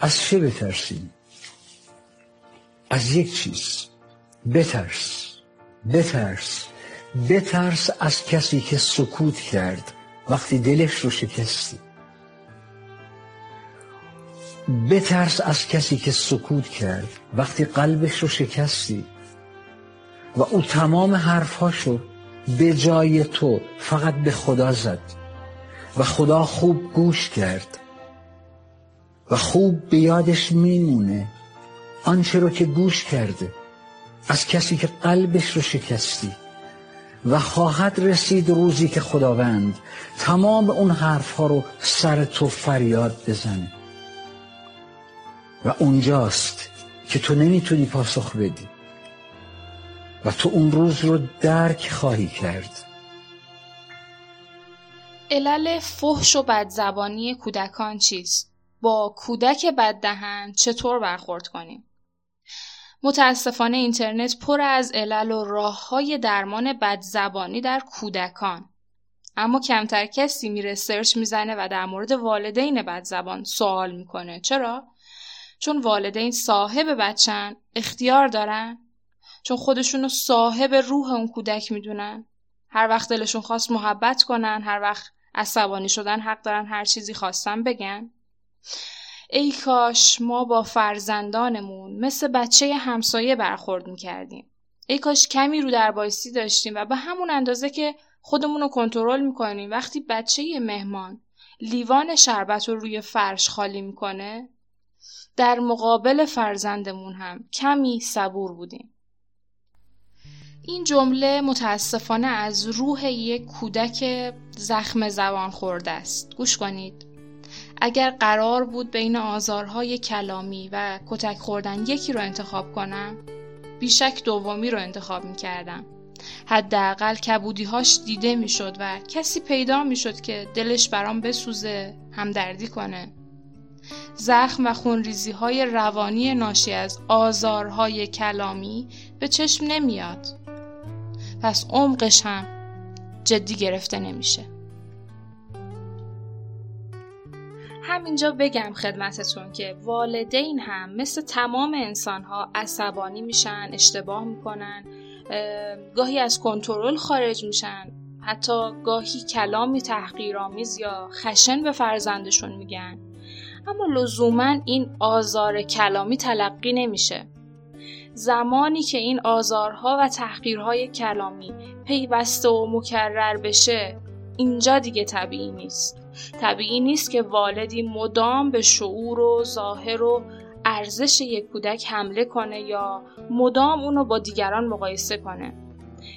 از چه بترسیم؟ از یک چیز. بترس. بترس. بترس از کسی که سکوت کرد. وقتی دلش رو شکستی. بترس از کسی که سکوت کرد. وقتی قلبش رو شکستی. و او تمام حرفهاشو به جای تو فقط به خدا زد. و خدا خوب گوش کرد. و خوب به یادش میمونه. آنچه رو که گوش کرده از کسی که قلبش رو شکستی و خواهد رسید روزی که خداوند تمام اون حرفها رو سر تو فریاد بزنه. و اونجاست که تو نمی‌تونی پاسخ بدی. و تو اون روز رو درک خواهی کرد. علل فحش و بدزبانی کودکان چیست؟ با کودک بددهن چطور برخورد کنیم؟ متاسفانه اینترنت پر از علل و راه های درمان بدزبانی در کودکان. اما کمتر کسی میره سرچ می‌زنه و در مورد والدین بدزبان سوال می‌کنه. چرا؟ چون والدین صاحب بچن اختیار دارن. چون خودشونو صاحب روح اون کودک می‌دونن. هر وقت دلشون خواست محبت کنن هر وقت عصبانی شدن حق دارن هر چیزی خواستن بگن. ای کاش ما با فرزندانمون مثل بچه همسایه برخورد می‌کردیم. ای کاش کمی رو در داشتیم و به همون اندازه که خودمون رو کنترل می‌کنیم وقتی بچه مهمان لیوان شربت رو روی فرش خالی می‌کنه. در مقابل فرزندمون هم کمی صبور بودیم. این جمله متاسفانه از روح یک کودک زخم زبان خورده است. گوش کنید. اگر قرار بود بین آزارهای کلامی و کتک خوردن یکی رو انتخاب کنم بیشک دومی رو انتخاب می کردم حداقل کبودیهاش دیده می‌شد و کسی پیدا می‌شد که دلش برام بسوزه همدردی کنه. زخم و خونریزی های روانی ناشی از آزارهای کلامی به چشم نمیاد. پس عمقش هم جدی گرفته نمیشه. همینجا بگم خدمتتون که والدین هم مثل تمام انسان ها عصبانی میشن اشتباه می‌کنن گاهی از کنترل خارج میشن حتی گاهی کلامی تحقیرآمیز یا خشن به فرزندشون میگن. اما لزوما این آزار کلامی تلقی نمیشه. زمانی که این آزارها و تحقیرهای کلامی پیوسته و مکرر بشه اینجا دیگه طبیعی نیست. طبیعی نیست که والدی مدام به شعور و ظاهر و ارزش یک کودک حمله کنه یا مدام اونو با دیگران مقایسه کنه.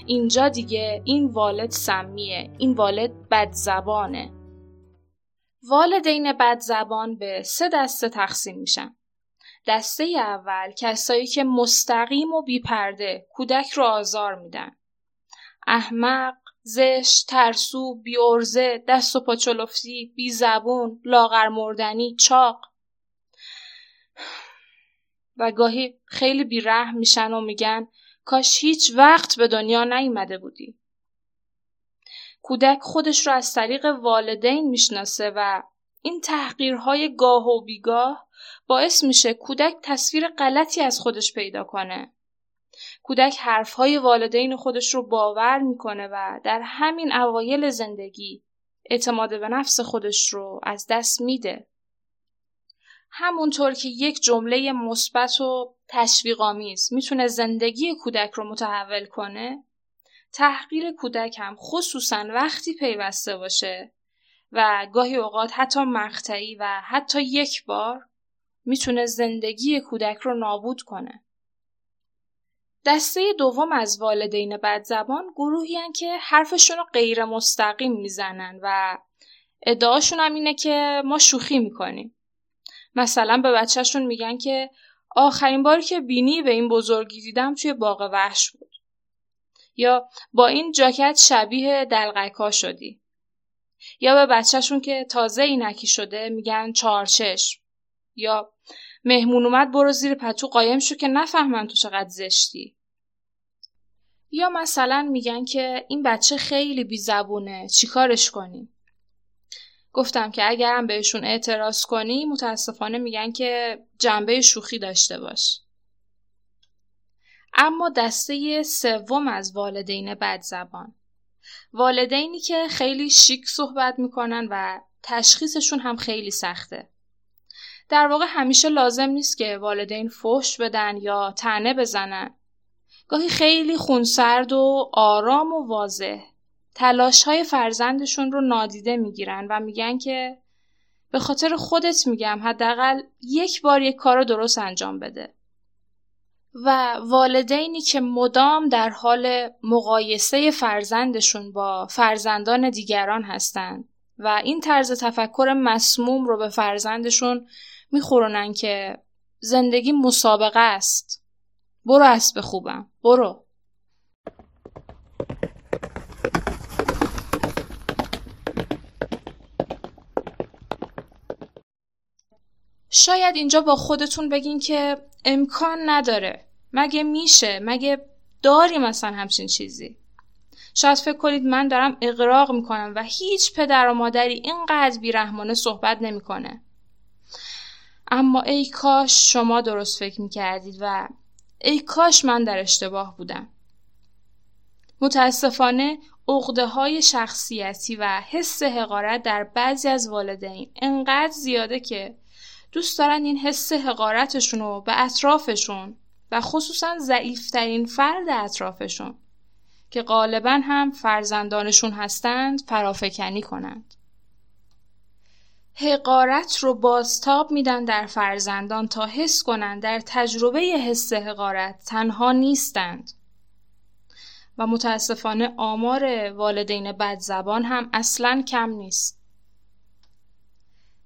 اینجا دیگه این والد سمیه این والد بدزبانه. والدین بدزبان به سه دسته تقسیم میشن. دسته اول کسایی که مستقیم و بیپرده کودک رو آزار میدن. احمق زشت ترسو بیورزه دست و پاچلفتی بی زبون لاغر مردنی چاق. و گاهی خیلی بیرحم میشن و میگن کاش هیچ وقت به دنیا نیومده بودی. کودک خودش رو از طریق والدین می‌شناسه و این تحقیرهای گاه و بیگاه باعث میشه کودک تصویر غلطی از خودش پیدا کنه. کودک حرفهای والدین خودش رو باور می‌کنه و در همین اوایل زندگی اعتماد به نفس خودش رو از دست میده. همونطور که یک جمله مثبت و تشویقآمیز می‌تونه زندگی کودک رو متحول کنه، تحقیر کودک هم خصوصا وقتی پیوسته باشه و گاهی اوقات حتی مقطعی و حتی یک بار می‌تونه زندگی کودک رو نابود کنه. دسته دوم از والدین بدزبان گروهی هن که حرفشون رو غیر مستقیم می‌زنن و ادعاشون هم اینه که ما شوخی می‌کنیم. مثلا به بچهشون میگن که آخرین باری که بینی به این بزرگی دیدم توی باغ وحش بود. یا با این جاکت شبیه دلغکا شدی. یا به بچهشون که تازه اینکی شده میگن چارچش. یا مهمون اومد برو زیر پتو قایم شو که نفهمن تو چقدر زشتی یا مثلا میگن که این بچه خیلی بی زبونه چیکارش کنیم گفتم که اگرم بهشون اعتراض کنی متاسفانه میگن که جنبه شوخی داشته باش. اما دسته سوم از والدین بد زبان والدینی که خیلی شیک صحبت می‌کنن و تشخیصشون هم خیلی سخته. در واقع همیشه لازم نیست که والدین فحش بدن یا تنه بزنن. گاهی خیلی خونسرد و آرام و واضح تلاش های فرزندشون رو نادیده می‌گیرن و میگن که به خاطر خودت میگم حداقل یک بار یک کار درست انجام بده. و والدینی که مدام در حال مقایسه فرزندشون با فرزندان دیگران هستند و این طرز تفکر مسموم رو به فرزندشون میخورونن که زندگی مسابقه است. برو اسب خوبم. برو. شاید اینجا با خودتون بگین که امکان نداره. مگه میشه؟ مگه داری مثلا همچین چیزی؟ شاید فکر کنید من دارم اقراق می‌کنم و هیچ پدر و مادری اینقدر بیرحمانه صحبت نمی‌کنه. اما ای کاش شما درست فکر می‌کردید و ای کاش من در اشتباه بودم متاسفانه اقده های شخصیتی و حس حقارت در بعضی از والدین انقدر زیاده که دوست دارن این حس حقارتشون رو به اطرافشون و خصوصا ضعیفترین فرد اطرافشون که غالبا هم فرزندانشون هستند فرافکنی کنند. حقارت رو بازتاب میدن در فرزندان تا حس کنند در تجربه حس حقارت تنها نیستند و متاسفانه آمار والدین بد زبان هم اصلا کم نیست.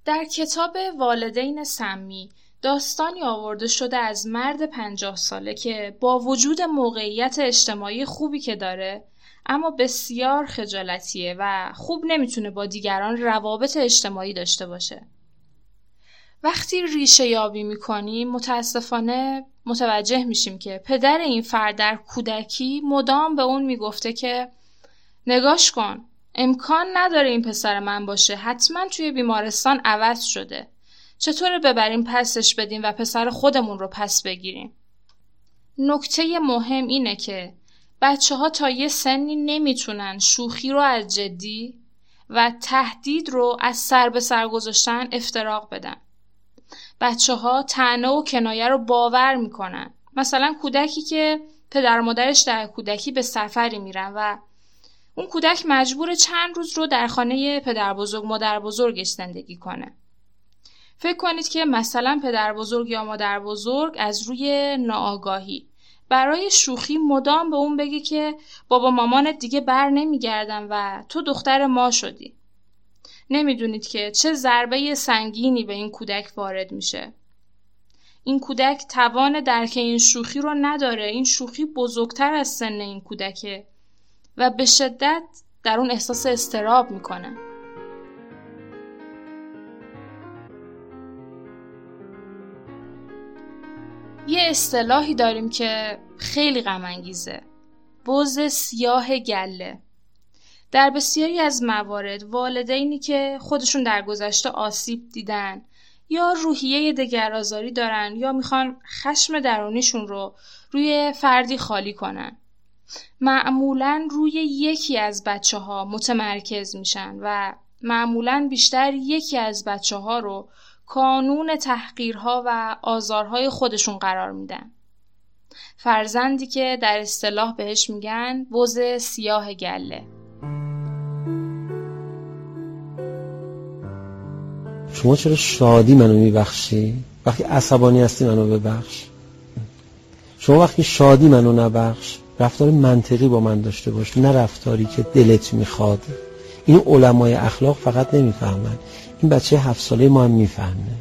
در کتاب والدین سمی داستانی آورده شده از مرد پنجاه ساله که با وجود موقعیت اجتماعی خوبی که داره اما بسیار خجالتیه و خوب نمی‌تونه با دیگران روابط اجتماعی داشته باشه. وقتی ریشه یابی می‌کنیم متاسفانه متوجه میشیم که پدر این فرد در کودکی مدام به اون می‌گفته که نگاش کن امکان نداره این پسر من باشه حتما توی بیمارستان عوض شده چطور ببریم پسش بدیم و پسر خودمون رو پس بگیریم نکته مهم اینه که بچه ها تا یه سنی نمی‌تونن شوخی رو از جدی و تهدید رو از سر به سر گذاشتن افتراق بدن. بچه ها تنه و کنایه رو باور می‌کنن. مثلا کودکی که پدر مادرش در کودکی به سفری میرن و اون کودک مجبور چند روز رو در خانه پدر بزرگ مادر بزرگش زندگی کنه. فکر کنید که مثلا پدر بزرگ یا مادر بزرگ از روی ناآگاهی برای شوخی مدام به اون بگه که بابا مامانت دیگه بر نمیگردن و تو دختر ما شدی. نمی‌دونید که چه ضربه سنگینی به این کودک وارد میشه. این کودک توان درک این شوخی رو نداره. این شوخی بزرگتر از سن این کودکه و به شدت در اون احساس استراب می‌کنه. یه اصطلاحی داریم که خیلی غم انگیزه بوز سیاه گله. در بسیاری از موارد والدینی که خودشون در گذشته آسیب دیدن یا روحیه دگرآزاری دارن یا می‌خوان خشم درونیشون رو روی فردی خالی کنن. معمولا روی یکی از بچه ها متمرکز میشن و معمولا بیشتر یکی از بچه ها رو کانون تحقیرها و آزارهای خودشون قرار میدن. فرزندی که در اصطلاح بهش میگن بز سیاه گله شما چرا شادی منو میبخشی؟ وقتی عصبانی هستی منو ببخش شما وقتی شادی منو نبخش رفتار منطقی با من داشته باش نه رفتاری که دلت می‌خواد این علمای اخلاق فقط نمی‌فهمن این بچه هفت ساله ما هم می‌فهمه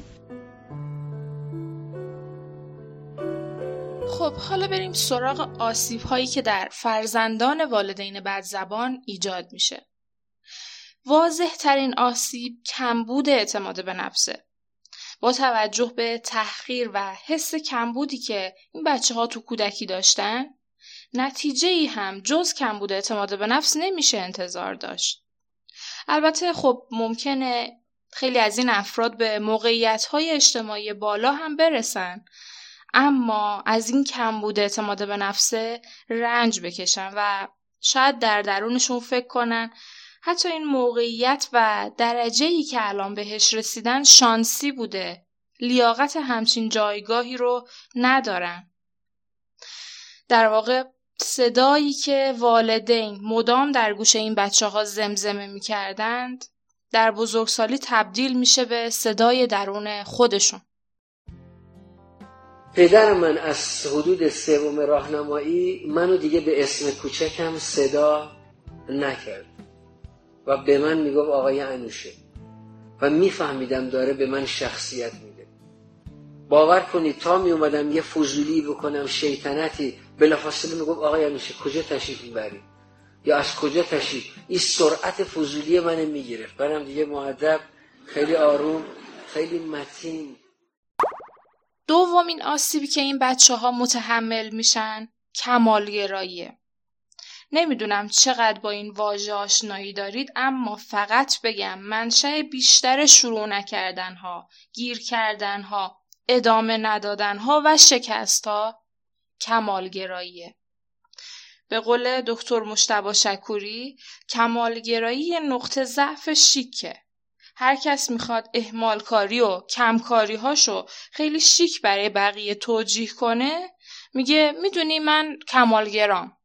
خب حالا بریم سراغ آسیب هایی که در فرزندان والدین بد زبان ایجاد میشه. واضح ترین آسیب کمبود اعتماد به نفسه. با توجه به تحقیر و حس کمبودی که این بچه ها تو کودکی داشتن نتیجه ای هم جز کمبود اعتماد به نفس نمیشه انتظار داشت. البته خب ممکنه خیلی از این افراد به موقعیت های اجتماعی بالا هم برسن. اما از این کم بوده اعتماد به نفسه رنج بکشن و شاید در درونشون فکر کنن حتی این موقعیت و درجه ای که الان بهش رسیدن شانسی بوده. لیاقت همچین جایگاهی رو ندارن. در واقع صدایی که والدین مدام در گوش این بچه ها زمزمه می کردند در بزرگسالی تبدیل میشه به صدای درون خودشون. پدر من از حدود سوم راهنمایی منو دیگه به اسم کوچکم صدا نکرد و به من می‌گفت آقای انوشه و میفهمیدم داره به من شخصیت میده. باور کنید تا می اومدم یه فضولی بکنم شیطنتی بلافاصله می‌گفت آقای انوشه کجا تشریف می‌بری؟ یا از کجا تشریف؟ این سرعت فضولی من می‌گرفت. برم دیگه معدب خیلی آروم خیلی متین. دومین آسیبی که این بچه ها متحمل میشن کمالگراییه نمی‌دونم چقدر با این واژه آشنایی دارید اما فقط بگم منشأ بیشتر شروع نکردن ها، گیر کردن ها، ادامه ندادن ها و شکست ها کمالگراییه. به قول دکتر مشتبا شکوری کمالگرایی نقطه ضعف شیکه. هر کس می‌خواد اهمالکاری و کمکاری هاشو خیلی شیک برای بقیه توجیه کنه میگه می‌دونی من کمالگرام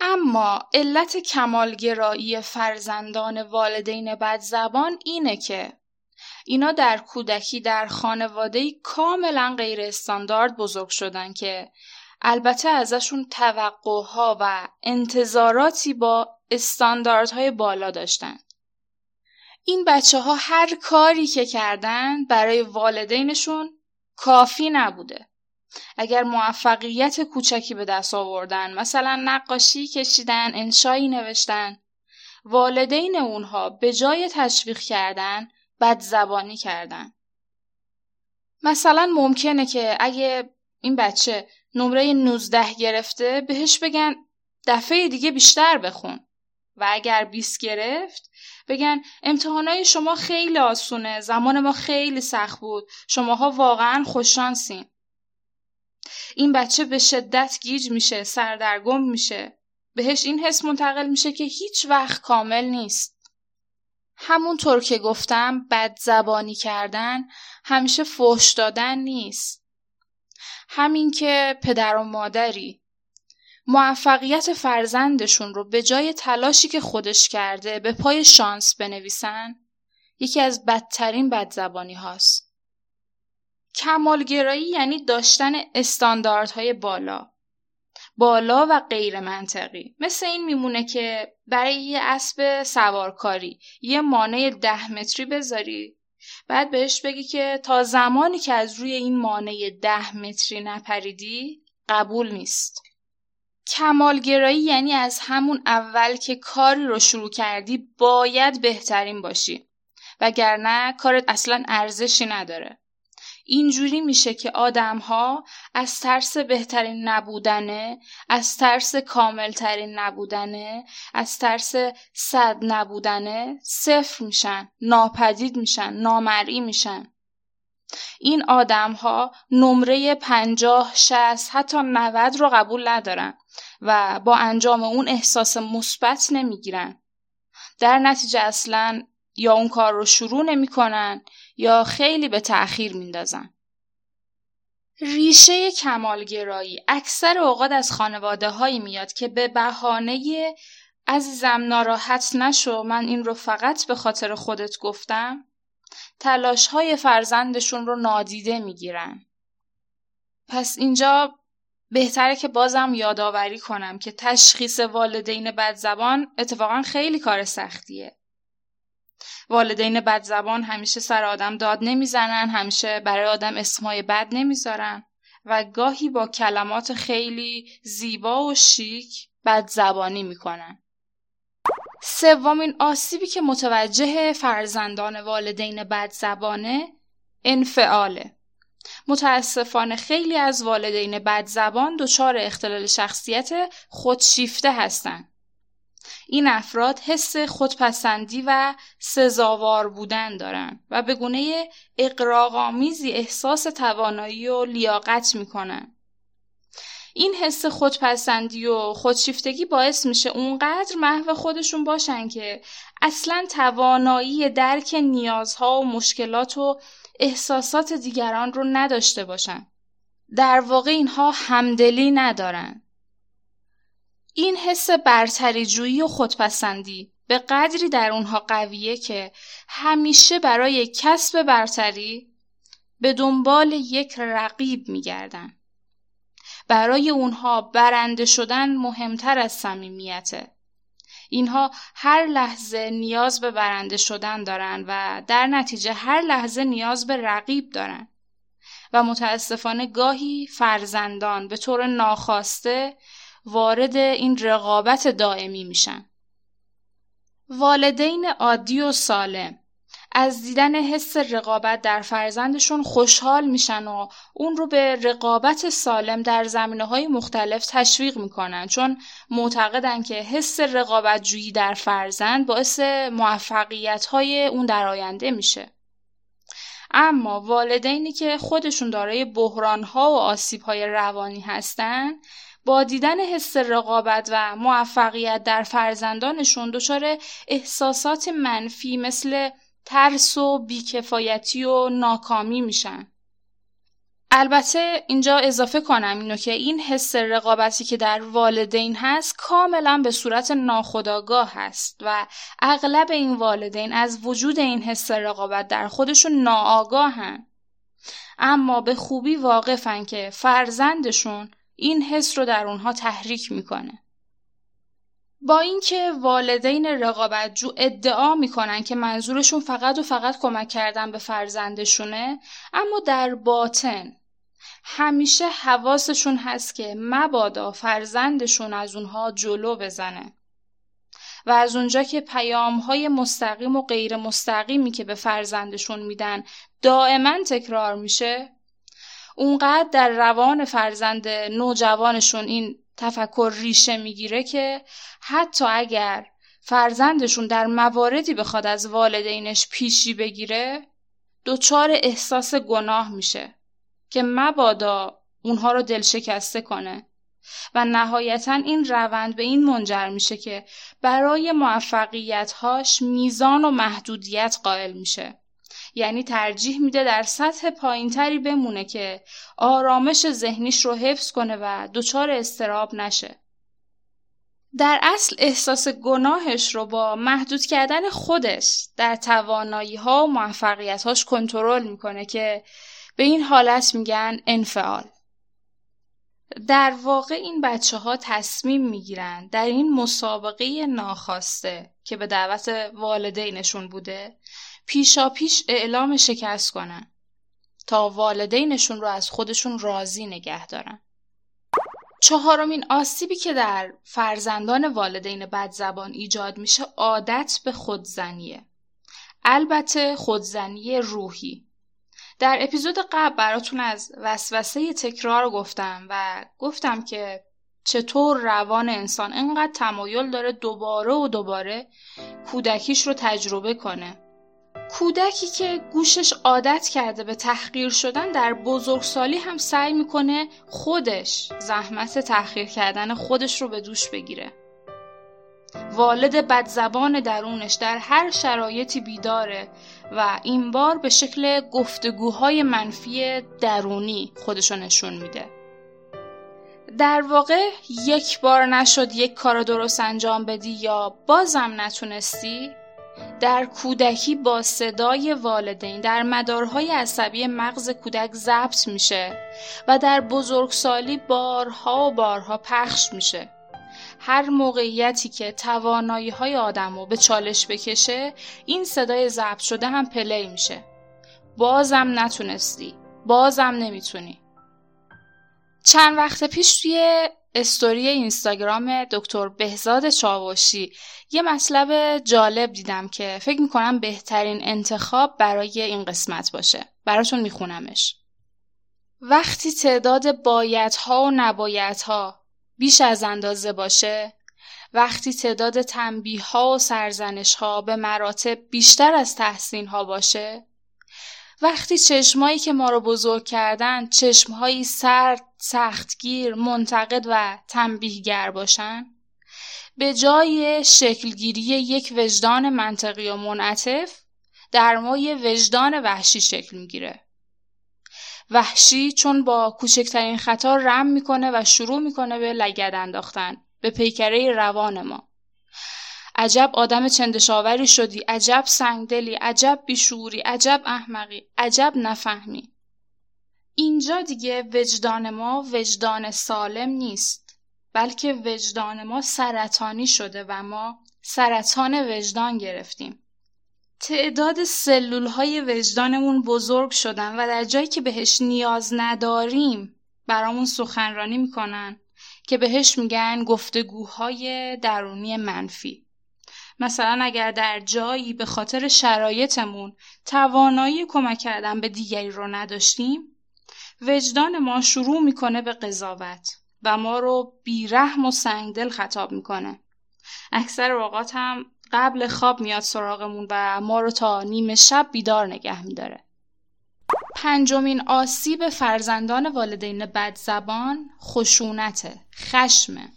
اما علت کمالگرایی فرزندان والدین بدزبان اینه که اینا در کودکی در خانواده کاملا غیر استاندارد بزرگ شدن که البته ازشون توقعها و انتظاراتی با استانداردهای بالا داشتن. این بچه ها هر کاری که کردن برای والدینشون کافی نبوده. اگر موفقیت کوچکی به دست آوردن مثلا نقاشی کشیدن انشایی نوشتن والدین اونها به جای تشویق کردن بد زبانی کردن مثلا ممکنه که اگه این بچه نمره 19 گرفته بهش بگن دفعه دیگه بیشتر بخون. و اگر 20 گرفت بگن امتحانای شما خیلی آسونه زمان ما خیلی سخت بود. شماها واقعا خوششانسین. این بچه به شدت گیج میشه سردرگم میشه. بهش این حس منتقل میشه که هیچ وقت کامل نیست. همونطور که گفتم بد زبانی کردن همیشه فحش دادن نیست. همین که پدر و مادری. موفقیت فرزندشون رو به جای تلاشی که خودش کرده به پای شانس بنویسن یکی از بدترین بدزبانی هاست. کمالگرایی یعنی داشتن استانداردهای بالا. بالا و غیر منطقی. مثل این میمونه که برای یه اسب سوارکاری یه مانع ده متری بذاری بعد بهش بگی که تا زمانی که از روی این مانع ده متری نپریدی قبول نیست. کمالگرایی یعنی از همون اول که کاری رو شروع کردی باید بهترین باشی. وگرنه کارت اصلا ارزشی نداره. اینجوری میشه که آدمها از ترس بهترین نبودنه از ترس کاملترین نبودنه از ترس صد نبودنه صفر میشن ناپدید میشن نامرئی میشن. این آدم ها نمره پنجاه شست حتی نود رو قبول ندارن و با انجام اون احساس مثبت نمی‌گیرن. در نتیجه اصلا یا اون کار رو شروع نمی‌کنن یا خیلی به تأخیر میندازن. ریشه کمالگرایی اکثر اوقات از خانواده هایی میاد که به بهانه عزیزم ناراحت نشو من این رو فقط به خاطر خودت گفتم تلاش های فرزندشون رو نادیده می‌گیرن. پس اینجا بهتره که بازم یادآوری کنم که تشخیص والدین بد زبان اتفاقا خیلی کار سختیه. والدین بد زبان همیشه سر آدم داد نمی‌زنن همیشه برای آدم اسمای بد نمی‌ذارن. و گاهی با کلمات خیلی زیبا و شیک بد زبانی می‌کنن. سومین آسیبی که متوجه فرزندان والدین بد زبانه انفعاله. متاسفانه خیلی از والدین بد زبان دچار اختلال شخصیت خودشیفته هستند این افراد حس خودپسندی و سزاوار بودن دارن و به گونه اقراغامیزی احساس توانایی و لیاقت می‌کنن. این حس خودپسندی و خودشیفتگی باعث میشه اونقدر محو خودشون باشن که اصلا توانایی درک نیازها و مشکلات و احساسات دیگران رو نداشته باشن. در واقع اینها همدلی ندارن. این حس برتری جویی و خودپسندی به قدری در اونها قویه که همیشه برای کسب برتری به دنبال یک رقیب میگردن. برای اونها برنده شدن مهمتر از صمیمیته. اینها هر لحظه نیاز به برنده شدن دارن و در نتیجه هر لحظه نیاز به رقیب دارن. و متاسفانه گاهی فرزندان به طور ناخواسته وارد این رقابت دائمی میشن. والدین عادی و سالم از دیدن حس رقابت در فرزندشون خوشحال میشن و اون رو به رقابت سالم در زمینه های مختلف تشویق می‌کنن چون معتقدن که حس رقابت جویی در فرزند باعث موفقیت های اون در آینده میشه. اما والدینی که خودشون دارای بحران ها و آسیب های روانی هستن با دیدن حس رقابت و موفقیت در فرزندانشون دچار احساسات منفی مثل ترس و بیکفایتی و ناکامی میشن. البته اینجا اضافه کنم اینو که این حس رقابتی که در والدین هست کاملا به صورت ناخودآگاه هست و اغلب این والدین از وجود این حس رقابت در خودشون ناآگاهن اما به خوبی واقفن که فرزندشون این حس رو در اونها تحریک می‌کنه. با اینکه والدین رقابتجو ادعا می‌کنن که منظورشون فقط و فقط کمک کردن به فرزندشونه اما در باطن همیشه حواسشون هست که مبادا فرزندشون از اونها جلو بزنه و از اونجا که پیام های مستقیم و غیر مستقیمی که به فرزندشون میدن دائما تکرار میشه اونقدر در روان فرزند نوجوانشون این تفکر ریشه می‌گیره که حتی اگر فرزندشون در مواردی بخواد از والدینش پیشی بگیره دچار احساس گناه میشه که مبادا اونها رو دل شکسته کنه. و نهایتا این روند به این منجر میشه که برای موفقیتهاش میزان و محدودیت قائل میشه. یعنی ترجیح میده در سطح پایینتری بمونه که آرامش ذهنیش رو حفظ کنه و دچار استراب نشه. در اصل احساس گناهش رو با محدود کردن خودش در توانایی ها و موفقیت هاش کنترل می‌کنه که به این حالت میگن انفعال. در واقع این بچه ها تصمیم می‌گیرن در این مسابقه ناخواسته که به دعوت والدینشون بوده پیشا پیش اعلام شکست کنن تا والدینشون رو از خودشون راضی نگه دارن. چهارمین آسیبی که در فرزندان والدین بدزبان ایجاد میشه عادت به خودزنیه. البته خودزنی روحی. در اپیزود قبل براتون از وسوسه تکرار گفتم و گفتم که چطور روان انسان انقدر تمایل داره دوباره و دوباره کودکیش رو تجربه کنه کودکی که گوشش عادت کرده به تحقیر شدن در بزرگسالی هم سعی می‌کنه خودش زحمت تحقیر کردن خودش رو به دوش بگیره. والد بدزبان درونش در هر شرایطی بیداره و این بار به شکل گفتگوهای منفی درونی خودشو نشون میده. در واقع یک بار نشد یک کار درست انجام بدی یا بازم نتونستی؟ در کودکی با صدای والدین در مدارهای عصبی مغز کودک ضبط میشه و در بزرگسالی بارها و بارها پخش میشه. هر موقعیتی که توانایی های آدم رو به چالش بکشه این صدای ضبط شده هم پلی میشه. بازم نتونستی بازم نمی‌تونی. چند وقت پیش توی استوری اینستاگرام دکتر بهزاد چاوشی یه مطلب جالب دیدم که فکر می‌کنم بهترین انتخاب برای این قسمت باشه. براتون میخونمش. وقتی تعداد بایدها و نبایدها بیش از اندازه باشه وقتی تعداد تنبیه ها و سرزنش ها به مراتب بیشتر از تحسین ها باشه وقتی چشمایی که ما رو بزرگ کردن چشمهایی سرد، سختگیر، منتقد و تنبیهگر باشن؟ به جای شکلگیری یک وجدان منطقی و منعطف در ما یه وجدان وحشی شکل می‌گیره. وحشی چون با کوچکترین خطا رم می‌کنه و شروع می‌کنه به لگد انداختن به پیکره روان ما. عجب آدم چندشاوری شدی عجب سنگدلی عجب بیشوری عجب احمقی عجب نفهمی. اینجا دیگه وجدان ما وجدان سالم نیست بلکه وجدان ما سرطانی شده و ما سرطان وجدان گرفتیم. تعداد سلول های وجدانمون بزرگ شدن و در جایی که بهش نیاز نداریم برامون سخنرانی می‌کنن که بهش میگن گفتگوهای درونی منفی. مثلا اگر در جایی به خاطر شرایطمون توانایی کمک کردن به دیگری رو نداشتیم وجدان ما شروع می‌کنه به قضاوت و ما رو بیرحم و سنگدل خطاب می‌کنه. اکثر اوقات هم قبل خواب میاد سراغمون و ما رو تا نیمه شب بیدار نگه میداره. پنجمین آسیب فرزندان والدین بدزبان خشونت خشمه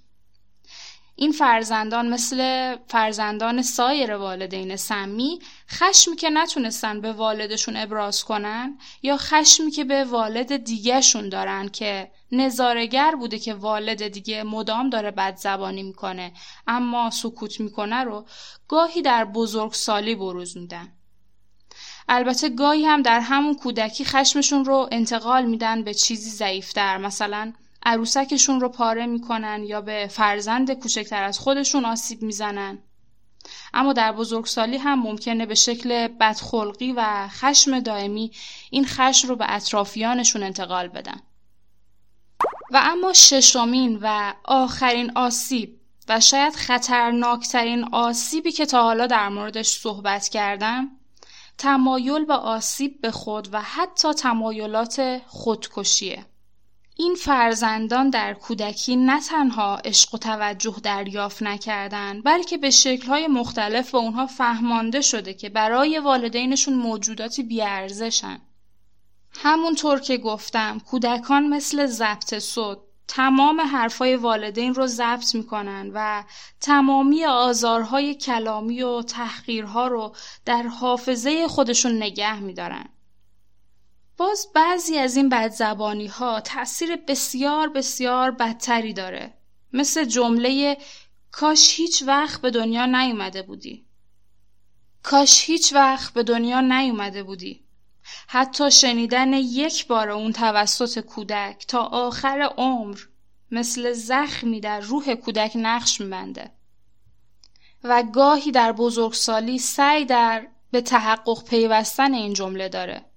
این فرزندان مثل فرزندان سایر والدین سمی خشمی که نتونستن به والدشون ابراز کنن یا خشمی که به والد دیگهشون دارن که نظارگر بوده که والد دیگه مدام داره بد زبانی می‌کنه اما سکوت می‌کنه رو گاهی در بزرگسالی بروز میدن. البته گاهی هم در همون کودکی خشمشون رو انتقال میدن به چیزی ضعیفتر مثلا عروسکشون رو پاره می‌کنن یا به فرزند کوچکتر از خودشون آسیب می‌زنن. اما در بزرگسالی هم ممکنه به شکل بدخلقی و خشم دائمی این خشم رو به اطرافیانشون انتقال بدن. و اما ششمین و آخرین آسیب و شاید خطرناکترین آسیبی که تا حالا در موردش صحبت کردم تمایل و آسیب به خود و حتی تمایلات خودکشیه. این فرزندان در کودکی نه تنها عشق و توجه دریافت نکردن بلکه به شکلهای مختلف به اونها فهمانده شده که برای والدینشون موجوداتی بیارزشن. همونطور که گفتم کودکان مثل ضبط صد تمام حرفای والدین رو ضبط می‌کنن و تمامی آزارهای کلامی و تحقیرها رو در حافظه خودشون نگه میدارن. باز بعضی از این بدزبانی ها تأثیر بسیار بسیار بدتری داره. مثل جمله کاش هیچ وقت به دنیا نیومده بودی. کاش هیچ وقت به دنیا نیومده بودی. حتی شنیدن یک بار اون توسط کودک تا آخر عمر مثل زخمی در روح کودک نقش میبنده. و گاهی در بزرگسالی سعی در به تحقق پیوستن این جمله داره.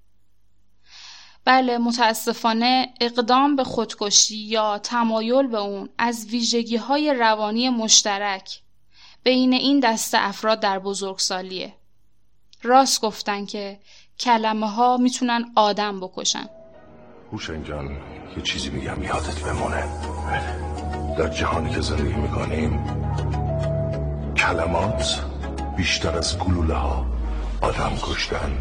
بله متاسفانه اقدام به خودکشی یا تمایل به اون از ویژگی های روانی مشترک بین این دسته افراد در بزرگسالیه. راست گفتن که کلمه ها می‌تونن آدم بکشن. هوشنگ جان یه چیزی میگم یادت بمونه. در جهانی که زندگی می‌کنیم کلمات بیشتر از گلوله ها آدم کشتن.